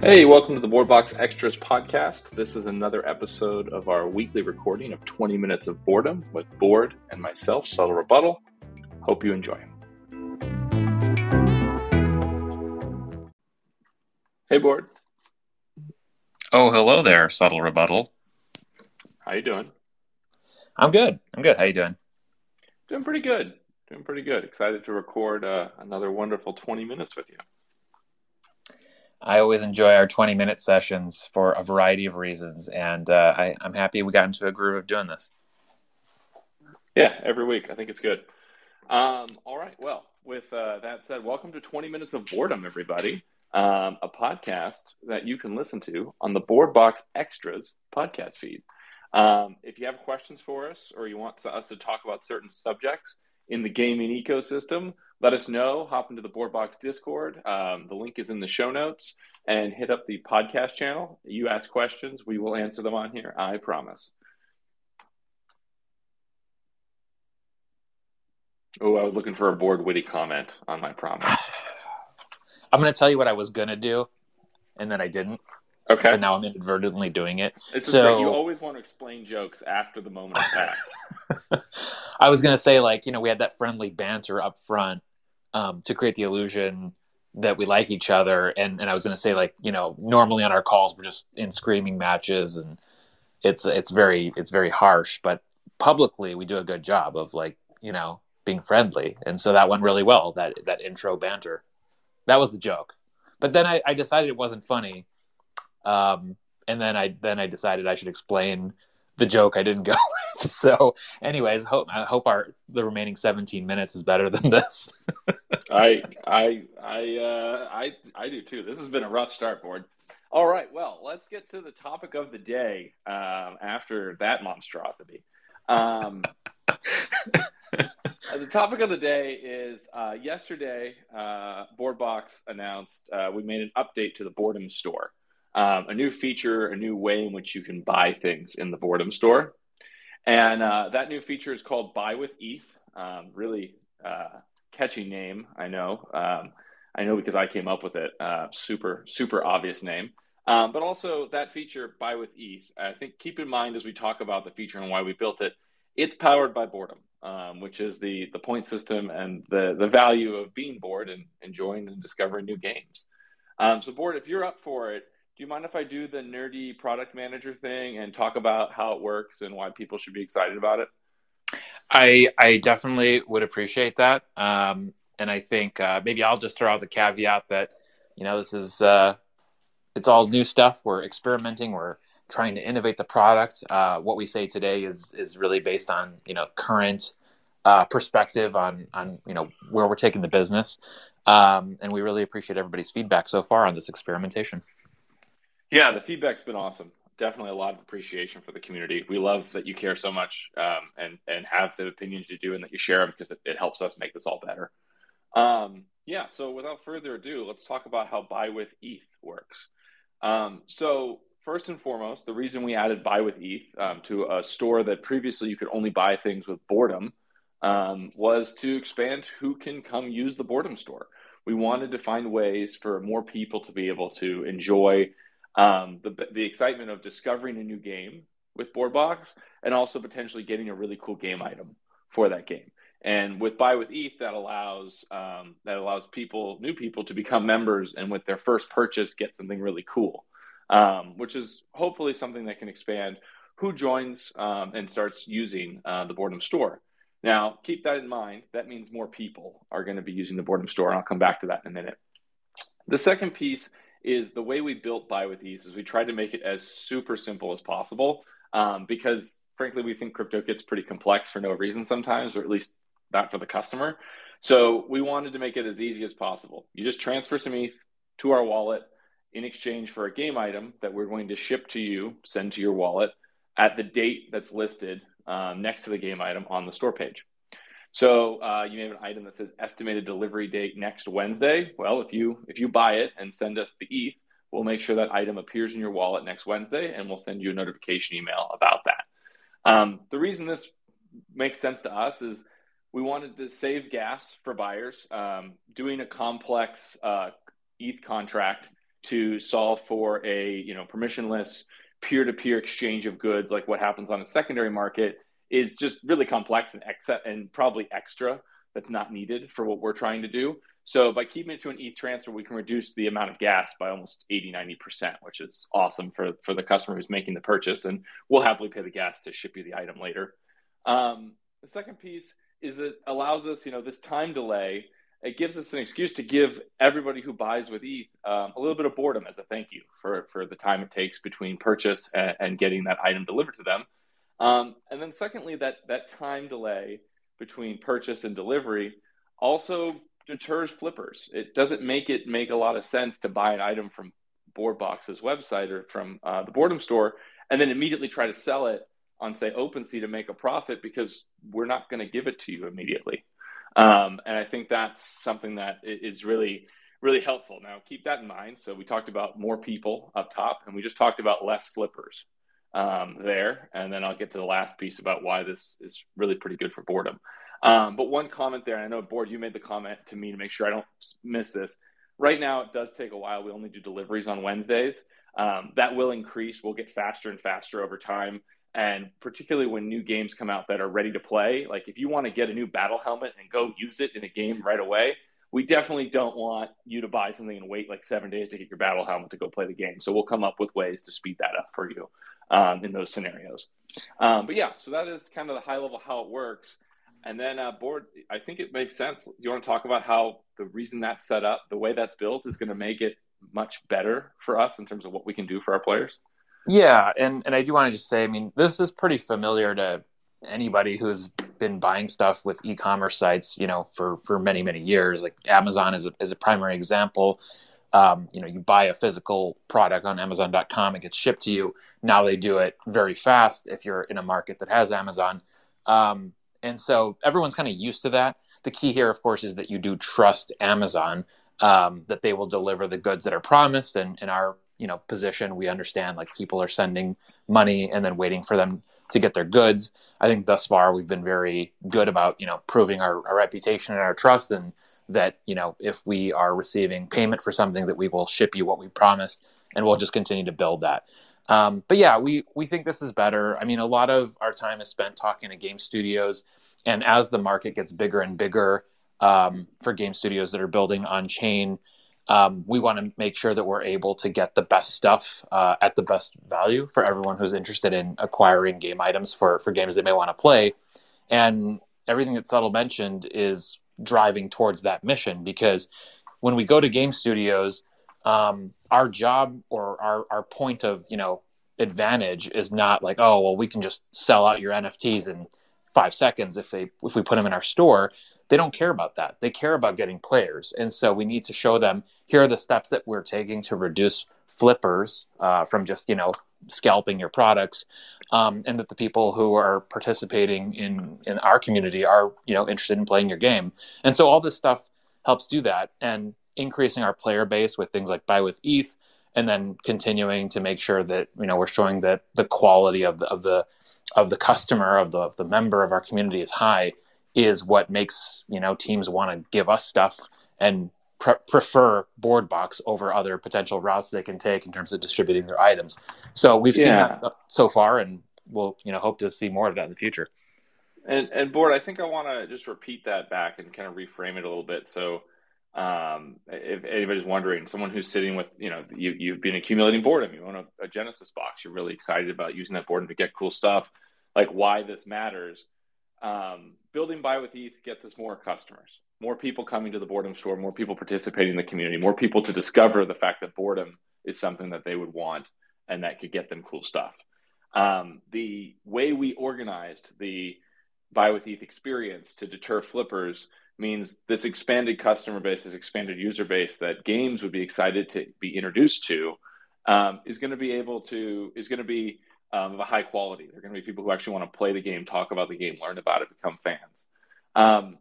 Hey, welcome to the Bored Box Extras podcast. This is another episode of our weekly recording of 20 Minutes of Boredom with Bored and myself, Subtle Rebuttal. Hope you enjoy. Hey, Bored. Oh, hello there, Subtle Rebuttal. How you doing? I'm good. I'm good. How you doing? Doing pretty good. Doing pretty good. Excited to record uh, another wonderful 20 minutes with you. I always enjoy our 20 minute sessions for a variety of reasons, and uh, I, I'm happy we got into a groove of doing this. Yeah, every week. I think it's good. Um, all right. Well, with uh, that said, welcome to 20 Minutes of Boredom, everybody. Um, a podcast that you can listen to on the Bored Box Extras podcast feed. Um, if you have questions for us or you want us to talk about certain subjects in the gaming ecosystem, let us know. Hop into the Bored Box Discord. Um, the link is in the show notes and hit up the podcast channel. You ask questions, we will answer them on here. I promise. Oh, I was looking for a board witty comment on my promise. I'm going to tell you what I was going to do, and then I didn't. Okay. And now I'm inadvertently doing it. This is so great. You always want to explain jokes after the moment has passed. I was going to say, like, you know, we had that friendly banter up front um, to create the illusion that we like each other. And, and I was going to say, like, you know, normally on our calls, we're just in screaming matches and it's, it's very, it's very harsh, but publicly we do a good job of like, you know, being friendly. And so that went really well, that, that intro banter. That was the joke. But then I, I decided it wasn't funny um, and then I then I decided I should explain the joke I didn't go with. So, anyways, hope I hope our the remaining 17 minutes is better than this. I I I uh, I I do too. This has been a rough start, Bored. All right, well, let's get to the topic of the day um, after that monstrosity. Um, the topic of the day is uh, yesterday, uh, Bored Box announced uh, we made an update to the Boredom store um, a new feature, a new way in which you can buy things in the Boredom store. And uh, that new feature is called Buy with ETH. Um, really uh, catchy name, I know. Um, I know because I came up with it. Uh, super, super obvious name. Um, but also that feature, Buy with ETH. I think keep in mind as we talk about the feature and why we built it, it's powered by boredom, um, which is the the point system and the the value of being bored and enjoying and discovering new games. Um, so, Bored, if you're up for it, do you mind if I do the nerdy product manager thing and talk about how it works and why people should be excited about it? I I definitely would appreciate that. Um, and I think uh, maybe I'll just throw out the caveat that you know this is uh, it's all new stuff. We're experimenting. We're trying to innovate the product. Uh, what we say today is is really based on you know current uh, perspective on on you know where we're taking the business. Um, and we really appreciate everybody's feedback so far on this experimentation. Yeah, the feedback's been awesome. Definitely a lot of appreciation for the community. We love that you care so much um, and and have the opinions you do and that you share them because it, it helps us make this all better. Um, yeah. So without further ado, let's talk about how Buy with ETH works. Um, so first and foremost, the reason we added Buy with ETH um, to a store that previously you could only buy things with boredom um, was to expand who can come use the boredom store. We wanted to find ways for more people to be able to enjoy um, the, the excitement of discovering a new game with Bored Box and also potentially getting a really cool game item for that game. And with Buy with ETH, that allows um, that allows people, new people, to become members and with their first purchase get something really cool, um, which is hopefully something that can expand who joins um, and starts using uh, the Boredom Store. Now, keep that in mind. That means more people are going to be using the Boredom Store, and I'll come back to that in a minute. The second piece is the way we built Buy with ETH is we tried to make it as super simple as possible um, because frankly we think crypto gets pretty complex for no reason sometimes or at least not for the customer. So we wanted to make it as easy as possible. You just transfer some eth to our wallet in exchange for a game item that we're going to ship to you send to your wallet at the date that's listed um, next to the game item on the store page so uh, you may have an item that says estimated delivery date next Wednesday. Well, if you if you buy it and send us the ETH, we'll make sure that item appears in your wallet next Wednesday, and we'll send you a notification email about that. Um, the reason this makes sense to us is we wanted to save gas for buyers. Um, doing a complex uh, ETH contract to solve for a you know permissionless peer-to-peer exchange of goods like what happens on a secondary market is just really complex and ex- and probably extra that's not needed for what we're trying to do. So by keeping it to an ETH transfer, we can reduce the amount of gas by almost 80, 90%, which is awesome for, for the customer who's making the purchase. And we'll happily pay the gas to ship you the item later. Um, the second piece is it allows us, you know, this time delay. It gives us an excuse to give everybody who buys with ETH um, a little bit of boredom as a thank you for, for the time it takes between purchase and, and getting that item delivered to them. Um, and then secondly, that that time delay between purchase and delivery also deters flippers. It doesn't make it make a lot of sense to buy an item from Bored Box's website or from uh, the Boredom store and then immediately try to sell it on say OpenSea to make a profit because we're not going to give it to you immediately. Um, and I think that's something that is really really helpful. Now keep that in mind. So we talked about more people up top, and we just talked about less flippers um, there. And then I'll get to the last piece about why this is really pretty good for boredom. Um, but one comment there, I know, Bored, you made the comment to me to make sure I don't miss this. Right now, it does take a while. We only do deliveries on Wednesdays. Um, that will increase. We'll get faster and faster over time. And particularly when new games come out that are ready to play, like if you want to get a new battle helmet and go use it in a game right away, we definitely don't want you to buy something and wait like seven days to get your battle helmet to go play the game. So we'll come up with ways to speed that up for you um, in those scenarios. Um, but yeah, so that is kind of the high level how it works. And then uh, Bored, I think it makes sense. You want to talk about how the reason that's set up, the way that's built, is going to make it much better for us in terms of what we can do for our players? Yeah, and and I do want to just say, I mean, this is pretty familiar to anybody who's been buying stuff with e-commerce sites, you know, for for many many years. Like Amazon is a is a primary example. Um, you know, you buy a physical product on Amazon.com, it gets shipped to you. Now they do it very fast if you're in a market that has Amazon. Um, and so everyone's kind of used to that. The key here, of course, is that you do trust Amazon um, that they will deliver the goods that are promised. And in our you know position, we understand like people are sending money and then waiting for them to get their goods. I think thus far we've been very good about you know proving our, our reputation and our trust, and that you know if we are receiving payment for something, that we will ship you what we promised, and we'll just continue to build that. Um, but yeah, we we think this is better. I mean, a lot of our time is spent talking to game studios, and as the market gets bigger and bigger um, for game studios that are building on chain, um, we want to make sure that we're able to get the best stuff uh, at the best value for everyone who's interested in acquiring game items for for games they may want to play, and everything that Subtle mentioned is driving towards that mission because when we go to game studios um, our job or our, our point of you know advantage is not like oh well we can just sell out your nfts in five seconds if they if we put them in our store they don't care about that. They care about getting players. And so we need to show them here are the steps that we're taking to reduce flippers uh, from just you know scalping your products um, and that the people who are participating in in our community are you know interested in playing your game. And so all this stuff helps do that and increasing our player base with things like buy with ETH, and then continuing to make sure that you know we're showing that the quality of the of the of the customer of the of the member of our community is high is what makes you know teams want to give us stuff and pre- prefer Bored Box over other potential routes they can take in terms of distributing their items so we've yeah. seen that so far and we'll you know hope to see more of that in the future and and Bored i think i want to just repeat that back and kind of reframe it a little bit so um, if anybody's wondering, someone who's sitting with, you know, you, you've been accumulating boredom, you own a, a, Genesis box, you're really excited about using that boredom to get cool stuff, like why this matters. Um, building buy with ETH gets us more customers, more people coming to the boredom store, more people participating in the community, more people to discover the fact that boredom is something that they would want and that could get them cool stuff. Um, the way we organized the buy with ETH experience to deter flippers means this expanded customer base, this expanded user base that games would be excited to be introduced to, um, is going to be able to is going to be um, of a high quality. They're going to be people who actually want to play the game, talk about the game, learn about it, become fans, um,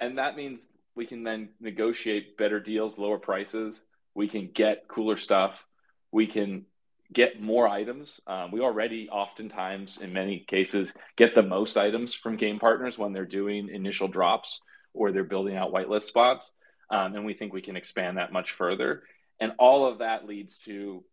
and that means we can then negotiate better deals, lower prices. We can get cooler stuff. We can get more items. Um, we already oftentimes, in many cases, get the most items from game partners when they're doing initial drops or they're building out whitelist spots. Um, and we think we can expand that much further. and all of that leads to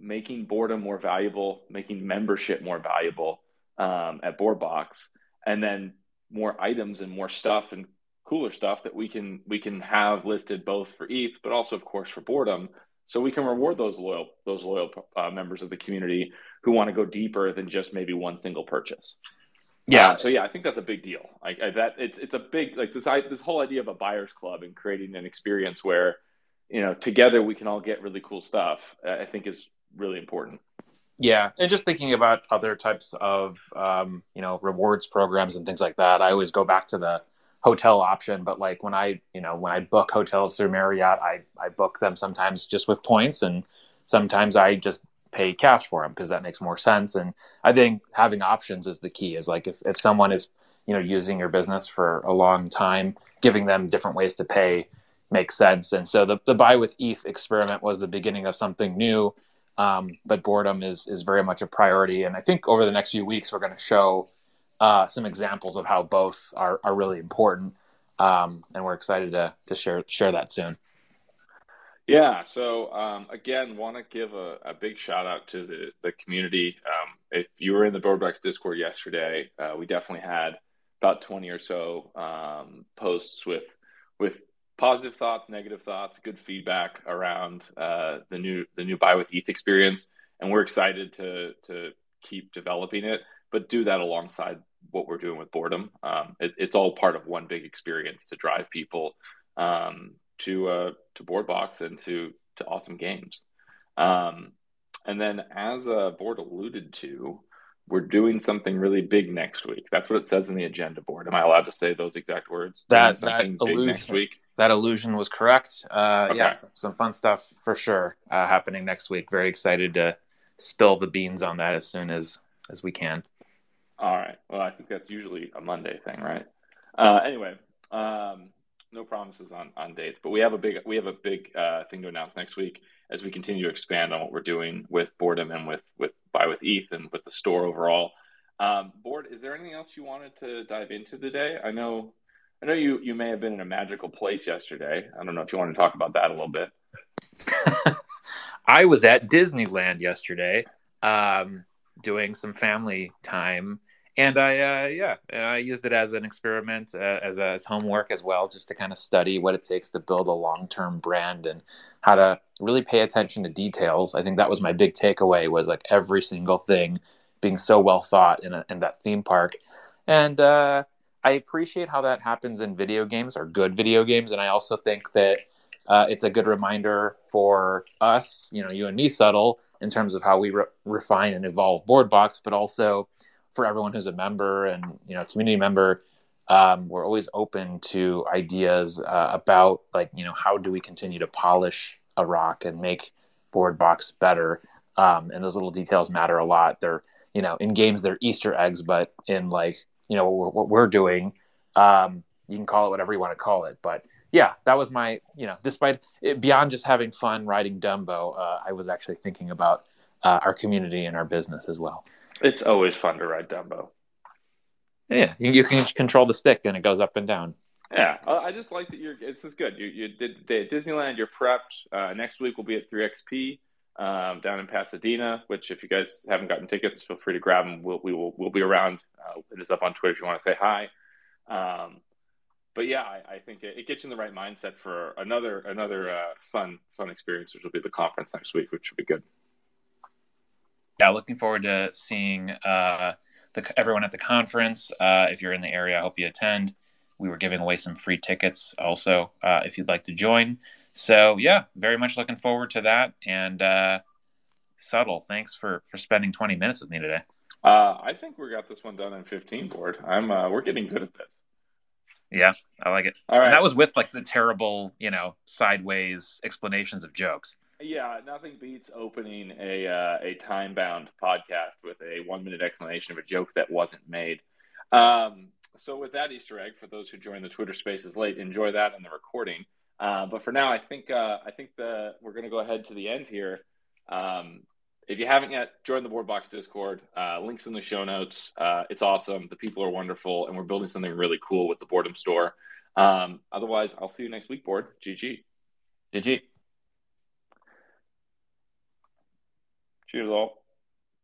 making boredom more valuable, making membership more valuable um, at Bored Box, and then more items and more stuff and cooler stuff that we can we can have listed both for ETH, but also of course for boredom, so we can reward those loyal those loyal uh, members of the community who want to go deeper than just maybe one single purchase. Yeah. Uh, so yeah, I think that's a big deal. Like that, it's it's a big like this I, this whole idea of a buyers club and creating an experience where you know together we can all get really cool stuff. I think is really important. Yeah, and just thinking about other types of um, you know rewards programs and things like that, I always go back to the hotel option. But like when I you know when I book hotels through Marriott, I I book them sometimes just with points, and sometimes I just pay cash for them because that makes more sense. And I think having options is the key. Is like if if someone is you know using your business for a long time, giving them different ways to pay makes sense. And so the the buy with ETH experiment was the beginning of something new um, but boredom is is very much a priority, and I think over the next few weeks we're going to show uh, some examples of how both are are really important, um, and we're excited to to share share that soon. Yeah. So um, again, want to give a, a, big shout out to the the community. Um, if you were in the Bored Box Discord yesterday, uh, we definitely had about twenty or so um, posts with with positive thoughts, negative thoughts, good feedback around uh, the new the new buy with ETH experience, and we're excited to to keep developing it, but do that alongside what we're doing with boredom. Um, it, it's all part of one big experience to drive people um, to uh, to Bored Box and to to awesome games. Um, and then, as uh, Bored alluded to, we're doing something really big next week. That's what it says in the agenda Bored. Am I allowed to say those exact words? That that next week. That illusion was correct. Uh, okay. Yeah, some, some, fun stuff for sure uh, happening next week. Very excited to spill the beans on that as soon as as we can. All right. Well, I think that's usually a Monday thing, right? Uh, anyway, um, no promises on on dates, but we have a big we have a big uh, thing to announce next week as we continue to expand on what we're doing with boredom and with with buy with ETH and with the store overall. Um, Bored, is there anything else you wanted to dive into today? I know, I know you you may have been in a magical place yesterday. I don't know if you want to talk about that a little bit. I was at Disneyland yesterday, um, doing some family time and I uh, yeah, I used it as an experiment, uh, as, a, as homework as well, just to kind of study what it takes to build a long term brand and how to really pay attention to details. I think that was my big takeaway was like every single thing being so well thought in, a, in that theme park, and uh, I appreciate how that happens in video games or good video games, and I also think that. Uh, it's a good reminder for us, you know, you and me, subtle, in terms of how we re- refine and evolve Bored Box, but also for everyone who's a member and you know community member um, we're always open to ideas uh, about like you know how do we continue to polish a rock and make Bored Box better um, and those little details matter a lot they're you know in games they're easter eggs but in like you know what we're, what we're doing um, you can call it whatever you want to call it but yeah that was my you know despite it, beyond just having fun riding dumbo uh, i was actually thinking about uh, our community and our business as well it's always fun to ride Dumbo. Yeah, you, can control the stick and it goes up and down. Yeah, I just like that you're. This is good. You you did at Disneyland. You're prepped. Uh, next week we'll be at 3XP um, down in Pasadena. Which, if you guys haven't gotten tickets, feel free to grab them. We'll we will we'll be around. Uh, it is up on Twitter if you want to say hi. Um, but yeah, I, I think it, it, gets you in the right mindset for another another uh, fun fun experience, which will be the conference next week, which will be good yeah, looking forward to seeing uh, the, everyone at the conference. Uh, if you're in the area, I hope you attend. We were giving away some free tickets also uh, if you'd like to join. So yeah, very much looking forward to that. And uh, subtle, thanks for for spending 20 minutes with me today. Uh, I think we got this one done in 15 Bored. I'm uh, we're getting good at this. Yeah, I like it. All right, and that was with like the terrible, you know, sideways explanations of jokes. Yeah, nothing beats opening a uh, a time bound podcast with a one minute explanation of a joke that wasn't made. Um, so with that Easter egg, for those who joined the Twitter Spaces late, enjoy that and the recording. Uh, but for now, I think uh, I think the, we're going to go ahead to the end here. Um, if you haven't yet, join the Bored Box Discord. Uh, links in the show notes. Uh, it's awesome. The people are wonderful, and we're building something really cool with the Boredom Store. Um, otherwise, I'll see you next week, Bored. GG. GG. Cheers, all.